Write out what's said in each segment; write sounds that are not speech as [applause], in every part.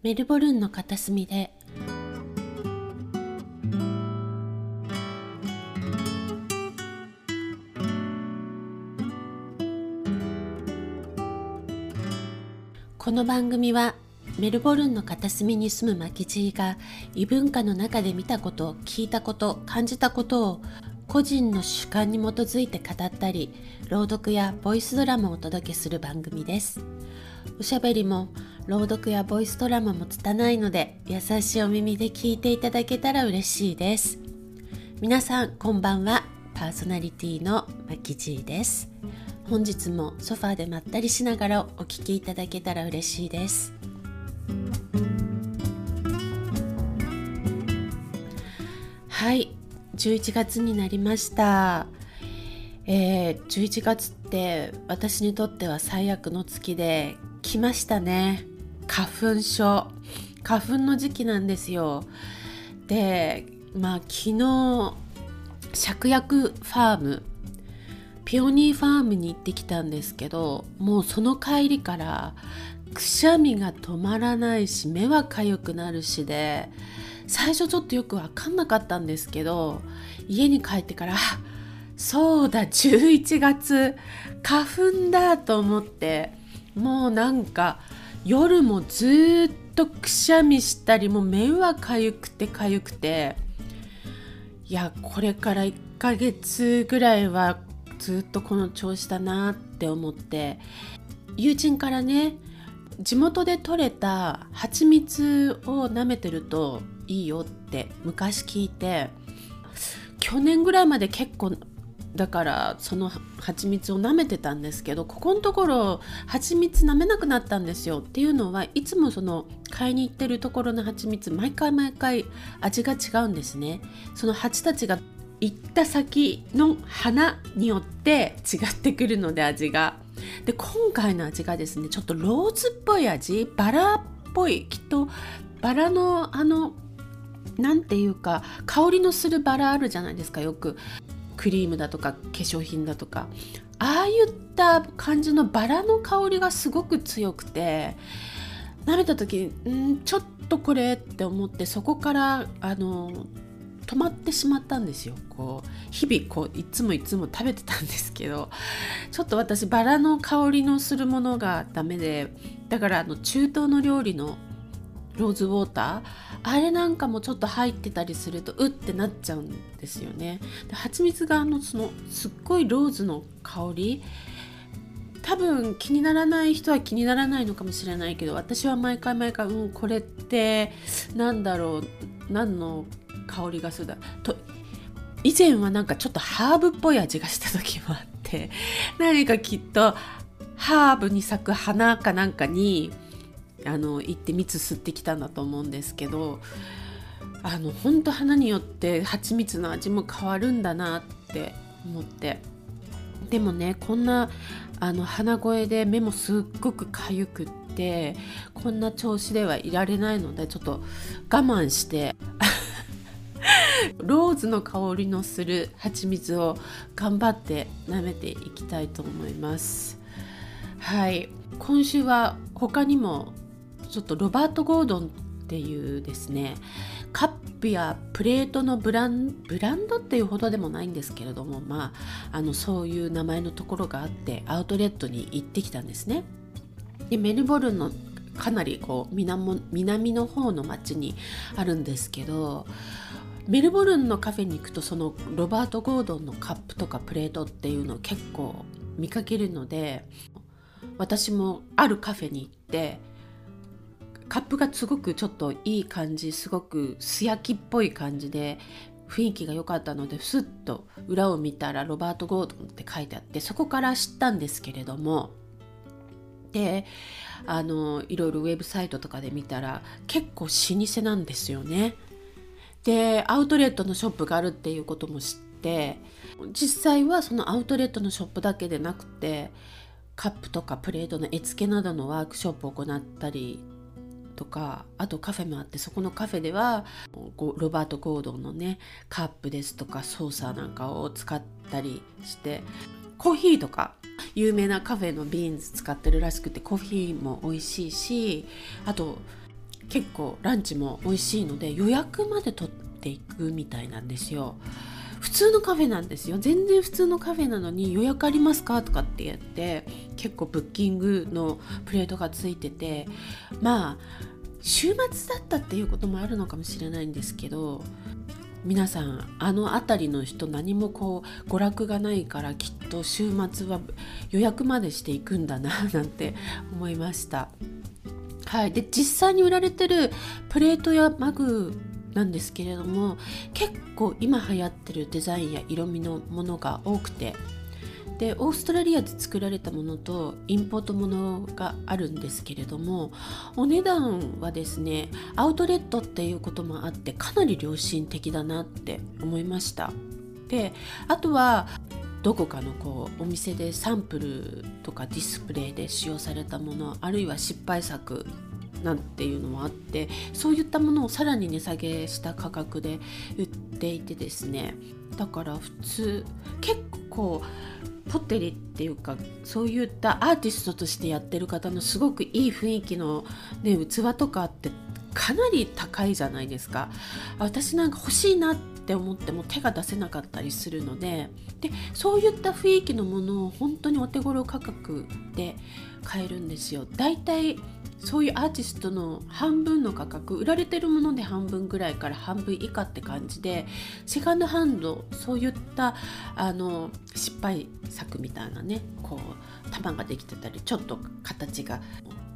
メルボルンの片隅で。この番組はメルボルンの片隅に住むマキジーが異文化の中で見たこと聞いたこと感じたことを個人の主観に基づいて語ったり朗読やボイスドラマをお届けする番組です。おしゃべりも朗読やボイスドラマも拙いので優しいお耳で聞いていただけたら嬉しいです。皆さんこんばんは。パーソナリティのマキジーです。本日もソファーでまったりしながらお聞きいただけたら嬉しいです。はい。11月になりました。えー、11月って私にとっては最悪の月で来ましたね。花粉症。花粉の時期なんですよ。でまあ昨日芍薬ファームピオニーファームに行ってきたんですけどもうその帰りからくしゃみが止まらないし目は痒くなるしで最初ちょっとよく分かんなかったんですけど家に帰ってからそうだ11月花粉だと思ってもうなんか夜もずっとくしゃみしたりもう目はかゆくてかゆくて。いやこれから1ヶ月ぐらいはずっとこの調子だなって思って。友人からね地元で採れた蜂蜜を舐めてるといいよって昔聞いて。去年ぐらいまで結構だからその蜂蜜を舐めてたんですけどここのところ蜂蜜舐めなくなったんですよ。っていうのはいつもその買いに行ってるところの蜂蜜毎回毎回味が違うんですね。その蜂たちが行った先の花によって違ってくるので味が。で今回の味がですねちょっとローズっぽい味バラっぽいきっとバラのあの何て言うか香りのするバラあるじゃないですかよく。クリームだとか化粧品だとかああいった感じのバラの香りがすごく強くて舐めた時にんちょっとこれって思ってそこからあの止まってしまったんですよ。こう日々こういつもいつも食べてたんですけどちょっと私バラの香りのするものがダメでだからあの中東の料理のローズウォーター？あれなんかもちょっと入ってたりするとうってなっちゃうんですよね。で蜂蜜があのそのすっごいローズの香り？多分気にならない人は気にならないのかもしれないけど私は毎回毎回うんこれってなんだろう何の香りがするだと以前はなんかちょっとハーブっぽい味がした時もあって何かきっとハーブに咲く花かなんかにあの行って蜜吸ってきたんだと思うんですけどあの本当花によって蜂蜜の味も変わるんだなって思って。でもねこんなあの鼻声で目もすっごく痒くってこんな調子ではいられないのでちょっと我慢して [laughs] ローズの香りのする蜂蜜を頑張って舐めていきたいと思います。はい。今週は他にもちょっとロバート・ゴードンっていうですねカップやプレートのブランブランドっていうほどでもないんですけれどもまああのそういう名前のところがあってアウトレットに行ってきたんですね。でメルボルンのかなりこう南南の方の町にあるんですけどメルボルンのカフェに行くとそのロバート・ゴードンのカップとかプレートっていうのを結構見かけるので私もあるカフェに行ってカップがすごくちょっといい感じすごく素焼きっぽい感じで雰囲気が良かったのでスッと裏を見たらロバート・ゴードンって書いてあってそこから知ったんですけれどもであのいろいろウェブサイトとかで見たら結構老舗なんですよね。でアウトレットのショップがあるっていうことも知って実際はそのアウトレットのショップだけでなくてカップとかプレートの絵付けなどのワークショップを行ったりとかあとカフェもあってそこのカフェではロバート・ゴードンのねカップですとかソーサーなんかを使ったりしてコーヒーとか有名なカフェのビーンズ使ってるらしくてコーヒーも美味しいしあと結構ランチも美味しいので予約まで取っていくみたいなんですよ。普通のカフェなんですよ。全然普通のカフェなのに予約ありますか？とかって言って結構ブッキングのプレートがついててまあ週末だったっていうこともあるのかもしれないんですけど皆さんあの辺りの人何もこう娯楽がないからきっと週末は予約までしていくんだな [laughs] なんて思いました。はい、で実際に売られてるプレートやマグなんですけれども結構今流行ってるデザインや色味のものが多くてでオーストラリアで作られたものとインポートものがあるんですけれどもお値段はですねアウトレットっていうこともあってかなり良心的だなって思いました。であとはどこかのこうお店でサンプルとかディスプレイで使用されたものあるいは失敗作なんていうのもあってそういったものをさらに値下げした価格で売っていてですね。だから普通結構ポテリっていうかそういったアーティストとしてやってる方のすごくいい雰囲気の、ね、器とかってかなり高いじゃないですか。私なんか欲しいなって思っても手が出せなかったりするのででそういった雰囲気のものを本当にお手頃価格で買えるんですよ。だいたいそういうアーティストの半分の価格売られてるもので半分ぐらいから半分以下って感じでセカンドハンドそういったあの失敗作みたいなねこう玉ができてたりちょっと形が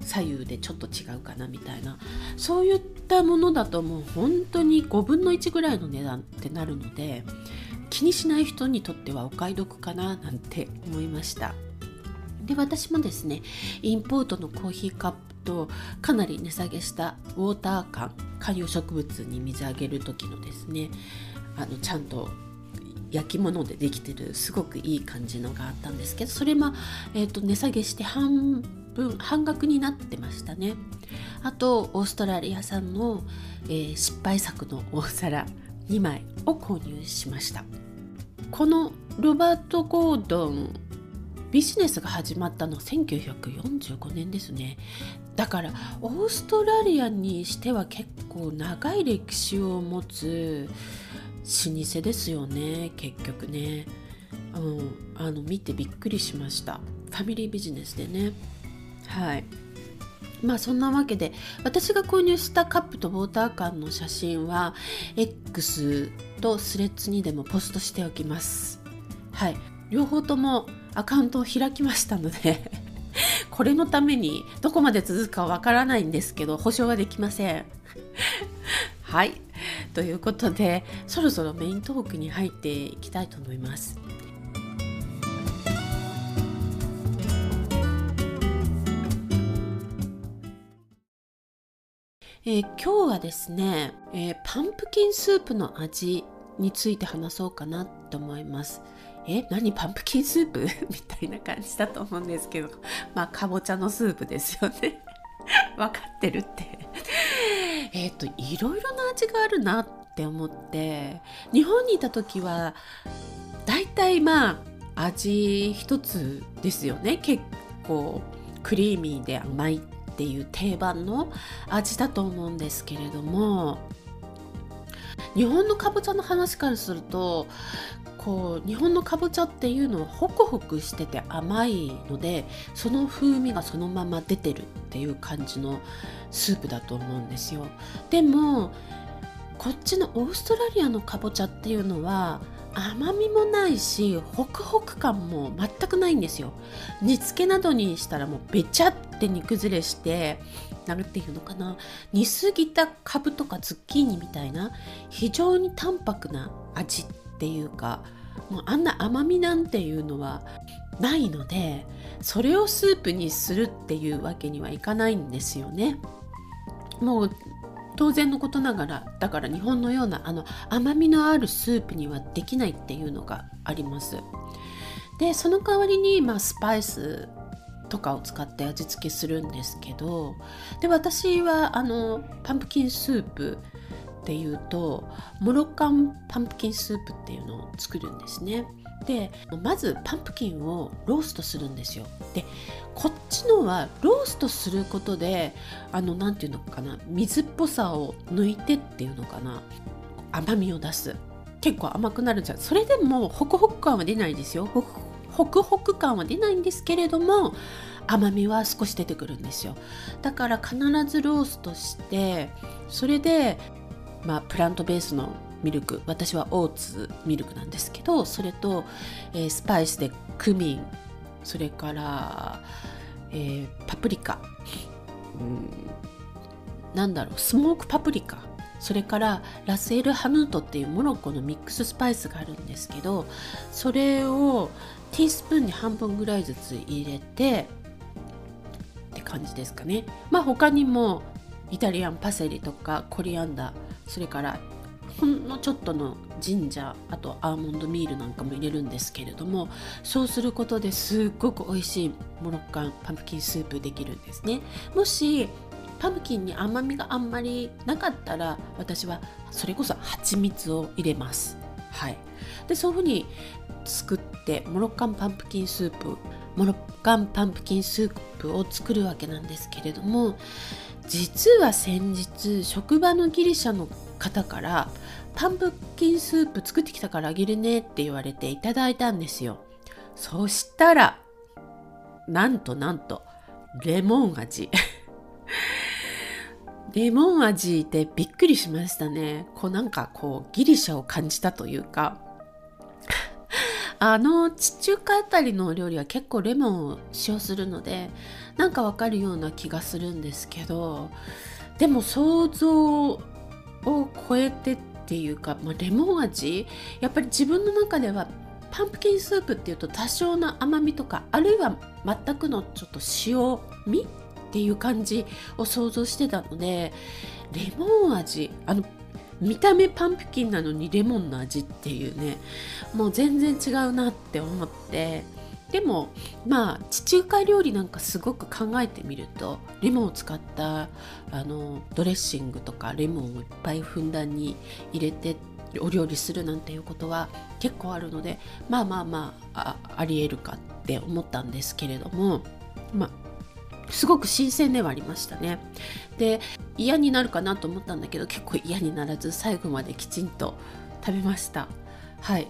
左右でちょっと違うかなみたいな。そういったものだともう本当に5分の1ぐらいの値段ってなるので気にしない人にとってはお買い得かななんて思いました。で私もですねインポートのコーヒーカップとかなり値下げしたウォーター缶観葉植物に水あげる時のですねあのちゃんと焼き物でできてるすごくいい感じのがあったんですけどそれも、えーと、値下げして半分半額になってましたね。あとオーストラリア産の、えー、失敗作の大皿2枚を購入しました。このロバート・ゴードンビジネスが始まったのは1945年ですね。だからオーストラリアにしては結構長い歴史を持つ老舗ですよね結局ね、うん、あの見てびっくりしました。ファミリービジネスでね。はい。まあそんなわけで私が購入したカップとウォーター缶の写真は X とスレッズにでもポストしておきます。はい。両方ともアカウントを開きましたので [laughs] これのためにどこまで続くかわからないんですけど保証はできません。[laughs] はい。ということでそろそろメイントークに入っていきたいと思います。えー、今日はですね、えー、パンプキンスープの味について話そうかなと思います。え何パンプキンスープ？[laughs] みたいな感じだと思うんですけど。まあかぼちゃのスープですよね。[laughs] 分かってるって。えっといろいろな味があるなって思って。日本にいた時は大体まあ味一つですよね。結構クリーミーで甘いっていう定番の味だと思うんですけれども。日本のかぼちゃの話からするとこう日本のかぼちゃっていうのはホクホクしてて甘いのでその風味がそのまま出てるっていう感じのスープだと思うんですよ。でもこっちのオーストラリアのかぼちゃっていうのは甘みもないしホクホク感も全くないんですよ。煮付けなどにしたらもうべちゃって煮崩れして何ていうのかな。煮すぎたカブとかズッキーニみたいな非常に淡白な味っていうかもうあんな甘みなんていうのはないのでそれをスープにするっていうわけにはいかないんですよね。もう当然のことながらだから日本のようなあの甘みのあるスープにはできないっていうのがありますでその代わりに、まあ、スパイスとかを使って味付けするんですけどで私はあのパンプキンスープっていうとモロッカンパンプキンスープっていうのを作るんですね。でまずパンプキンをローストするんですよ。でこっちのはローストすることであの何て言うのかな水っぽさを抜いてっていうのかな甘みを出す。結構甘くなるんじゃん。それでもホクホク感は出ないですよ。ホクホク感は出ないんですけれども甘みは少し出てくるんですよ。だから必ずローストしてそれでまあプラントベースのミルク私はオーツミルクなんですけどそれと、えー、スパイスでクミンそれから、えー、パプリカ、うん、なんだろうスモークパプリカ。それからラセールハヌートっていうモロッコのミックススパイスがあるんですけどそれをティースプーンに半分ぐらいずつ入れてって感じですかね。まあ他にもイタリアンパセリとかコリアンダーそれからほんのちょっとのジンジャーあとアーモンドミールなんかも入れるんですけれどもそうすることですっごく美味しいモロッカンパンプキンスープできるんですね。もしパンプキンに甘みがあんまりなかったら私はそれこそ蜂蜜を入れます。はい。でそういうふうに作ってモロッカンパンプキンスープモロッカンパンプキンスープを作るわけなんですけれども実は先日職場のギリシャの方からパンプキンスープ作ってきたからあげるねって言われていただいたんですよ。そしたらなんとなんとレモン味。[laughs] レモン味でびっくりしましたね。こうなんかこうギリシャを感じたというか。あの地中海あたりのお料理は結構レモンを使用するのでなんかわかるような気がするんですけどでも想像を超えてっていうか、まあ、レモン味？やっぱり自分の中ではパンプキンスープっていうと多少の甘みとかあるいは全くのちょっと塩味っていう感じを想像してたのでレモン味？あの見た目パンプキンなのにレモンの味っていうねもう全然違うなって思ってでもまあ地中海料理なんかすごく考えてみるとレモンを使ったあのドレッシングとかレモンをいっぱいふんだんに入れてお料理するなんていうことは結構あるのでまあまあまあありえるかって思ったんですけれどもまあすごく新鮮ではありましたね。で嫌になるかなと思ったんだけど結構嫌にならず最後まできちんと食べました。はい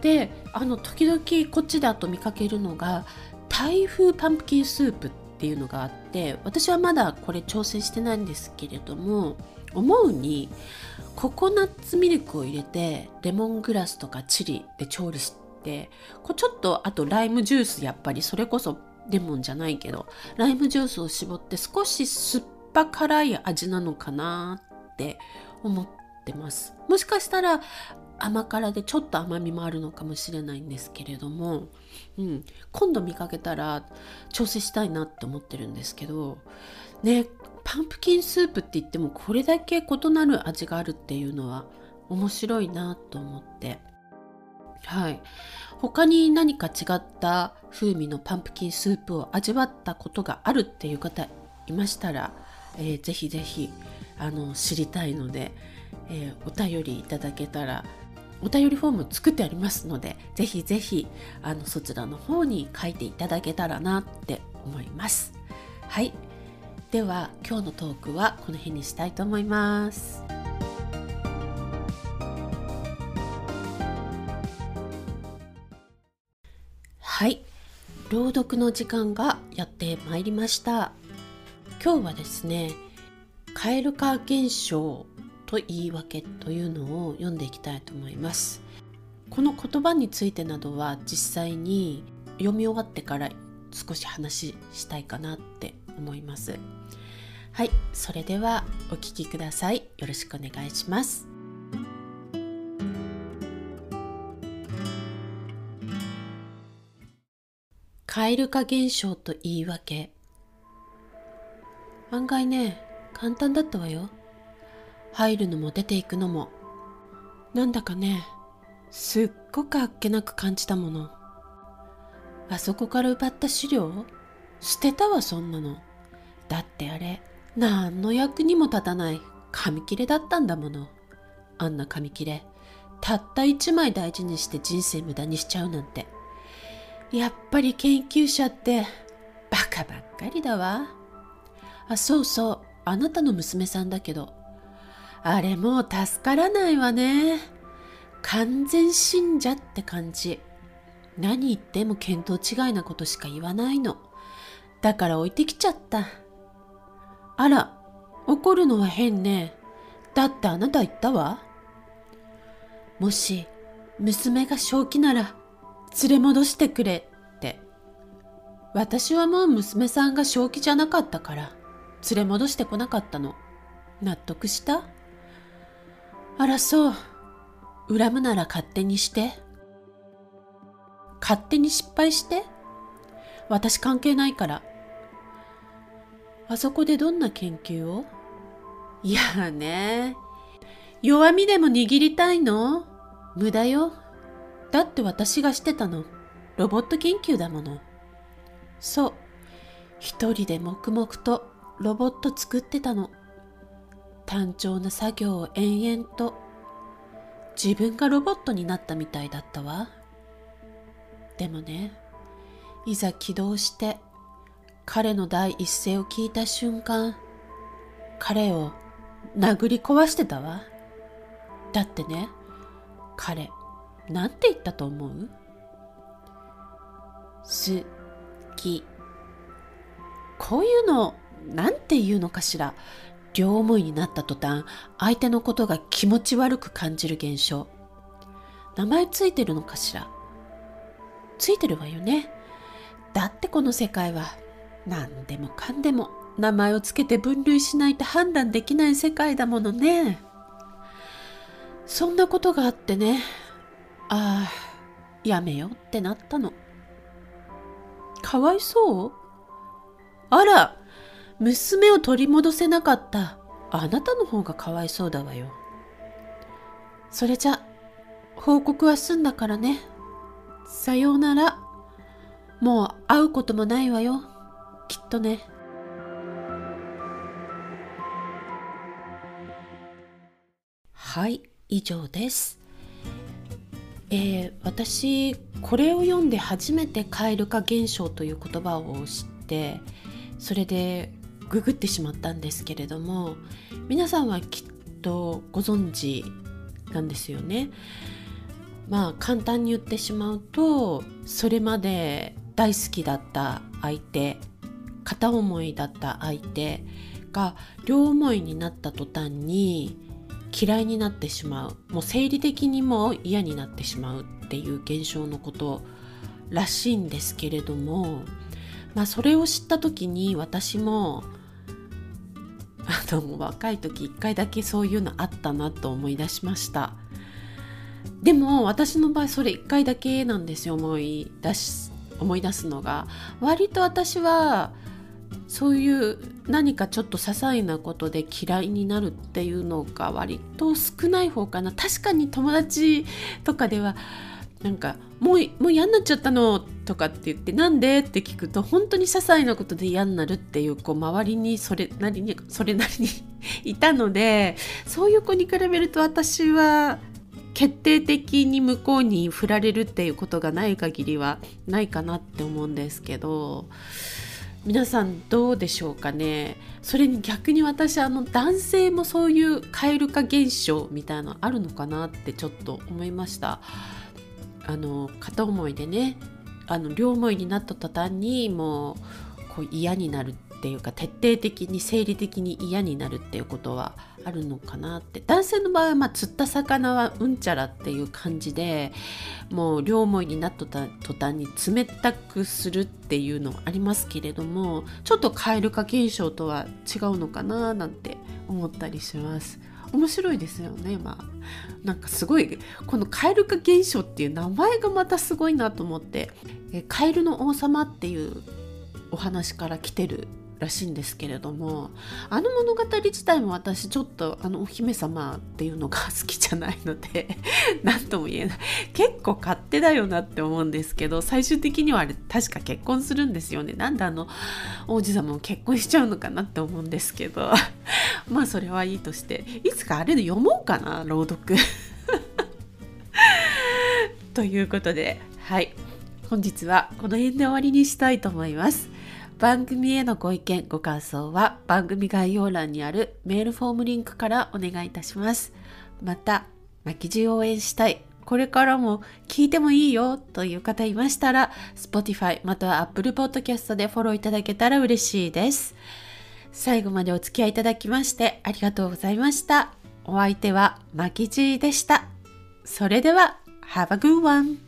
であの時々こっちだと見かけるのが台風パンプキンスープっていうのがあって私はまだこれ挑戦してないんですけれども思うにココナッツミルクを入れてレモングラスとかチリで調理してこうちょっとあとライムジュースやっぱりそれこそレモンじゃないけどライムジュースを絞って少し酸っぱ辛い味なのかなって思ってます。もしかしたら甘辛でちょっと甘みもあるのかもしれないんですけれども、うん、今度見かけたら調整したいなって思ってるんですけどねパンプキンスープって言ってもこれだけ異なる味があるっていうのは面白いなと思って。はい。他に何か違った風味のパンプキンスープを味わったことがあるっていう方いましたら、えー、ぜひぜひあの知りたいので、えー、お便りいただけたらお便りフォーム作ってありますのでぜひぜひあのそちらの方に書いていただけたらなって思います。はい。では今日のトークはこの辺にしたいと思います。はい。朗読の時間がやってまいりました。今日はですね蛙化現象と言い訳というのを読んでいきたいと思います。この言葉についてなどは実際に読み終わってから少し話したいかなって思います。はいそれではお聞きください。よろしくお願いします。蛙化現象と言い訳。案外ね簡単だったわよ。入るのも出ていくのも。なんだかねすっごくあっけなく感じたもの。あそこから奪った資料？捨てたわそんなの。だってあれ何の役にも立たない紙切れだったんだもの。あんな紙切れたった一枚大事にして人生無駄にしちゃうなんて。やっぱり研究者ってバカばっかりだわ。あそうそう。あなたの娘さんだけど。あれもう助からないわね。完全信者って感じ。何言っても見当違いなことしか言わないの。だから置いてきちゃった。あら怒るのは変ね。だってあなた言ったわ。もし娘が正気なら連れ戻してくれって。私はもう娘さんが正気じゃなかったから。連れ戻してこなかったの。納得した？あらそう。恨むなら勝手にして。勝手に失敗して？私関係ないから。あそこでどんな研究を？いやね。弱みでも握りたいの？無駄よ。だって私がしてたの。ロボット研究だもの。そう。一人で黙々と。ロボット作ってたの。単調な作業を延々と。自分がロボットになったみたいだったわ。でもね、いざ起動して彼の第一声を聞いた瞬間、彼を殴り壊してたわ。だってね、彼、なんて言ったと思う？好き。こういうの、なんて言うのかしら？両思いになった途端、相手のことが気持ち悪く感じる現象。名前ついてるのかしら？ついてるわよね。だってこの世界は、何でもかんでも名前をつけて分類しないと判断できない世界だものね。そんなことがあってね、ああ、やめようってなったの。かわいそう？あら、娘を取り戻せなかったあなたの方がかわいそうだわよ。それじゃ、報告は済んだからね。さようなら。もう会うこともないわよ。きっとね。はい。以上です。えー、私これを読んで初めて蛙化現象という言葉を知ってそれでググってしまったんですけれども皆さんはきっとご存知なんですよね。まあ簡単に言ってしまうとそれまで大好きだった相手片思いだった相手が両思いになった途端に嫌いになってしまうもう生理的にも嫌になってしまうっていう現象のことらしいんですけれども、まあ、それを知った時に私もあの若い時一回だけそういうのあったなと思い出しました。でも私の場合それ一回だけなんですよ思い出し思い出すのが。割と私はそういう何かちょっと些細なことで嫌いになるっていうのが割と少ない方かな。確かに友達とかではなんかもうもう嫌になっちゃったのとかって言ってなんでって聞くと本当に些細なことで嫌になるっていうこう周りにそれなりにそれなりに [laughs] いたのでそういう子に比べると私は決定的に向こうに振られるっていうことがない限りはないかなって思うんですけど皆さんどうでしょうかね。それに逆に私あの男性もそういう蛙化現象みたいなのあるのかなってちょっと思いました。あの片思いでねあの両思いになった途端にもうこう嫌になるっていうか徹底的に生理的に嫌になるっていうことはあるのかなって男性の場合はまあ釣った魚はうんちゃらっていう感じでもう両思いになった途端に冷たくするっていうのありますけれどもちょっと蛙化現象とは違うのかななんて思ったりします。面白いですよね。まあなんかすごいこの蛙化現象っていう名前がまたすごいなと思って「えカエルの王様」っていうお話から来てるらしいんですけれどもあの物語自体も私ちょっとあのお姫様っていうのが好きじゃないので [laughs] 何とも言えない。結構勝手だよなって思うんですけど最終的にはあれ確か結婚するんですよね。なんであの王子様も結婚しちゃうのかなって思うんですけど [laughs] まあそれはいいとしていつかあれで読もうかな朗読。[laughs] ということではい。本日はこの辺で終わりにしたいと思います。番組へのご意見ご感想は番組概要欄にあるメールフォームリンクからお願いいたします。また巻き地応援したい。これからも聞いてもいいよという方いましたら Spotify または Apple Podcast でフォローいただけたら嬉しいです。最後までお付き合いいただきましてありがとうございました。お相手は巻き地でした。それでは Have a good one!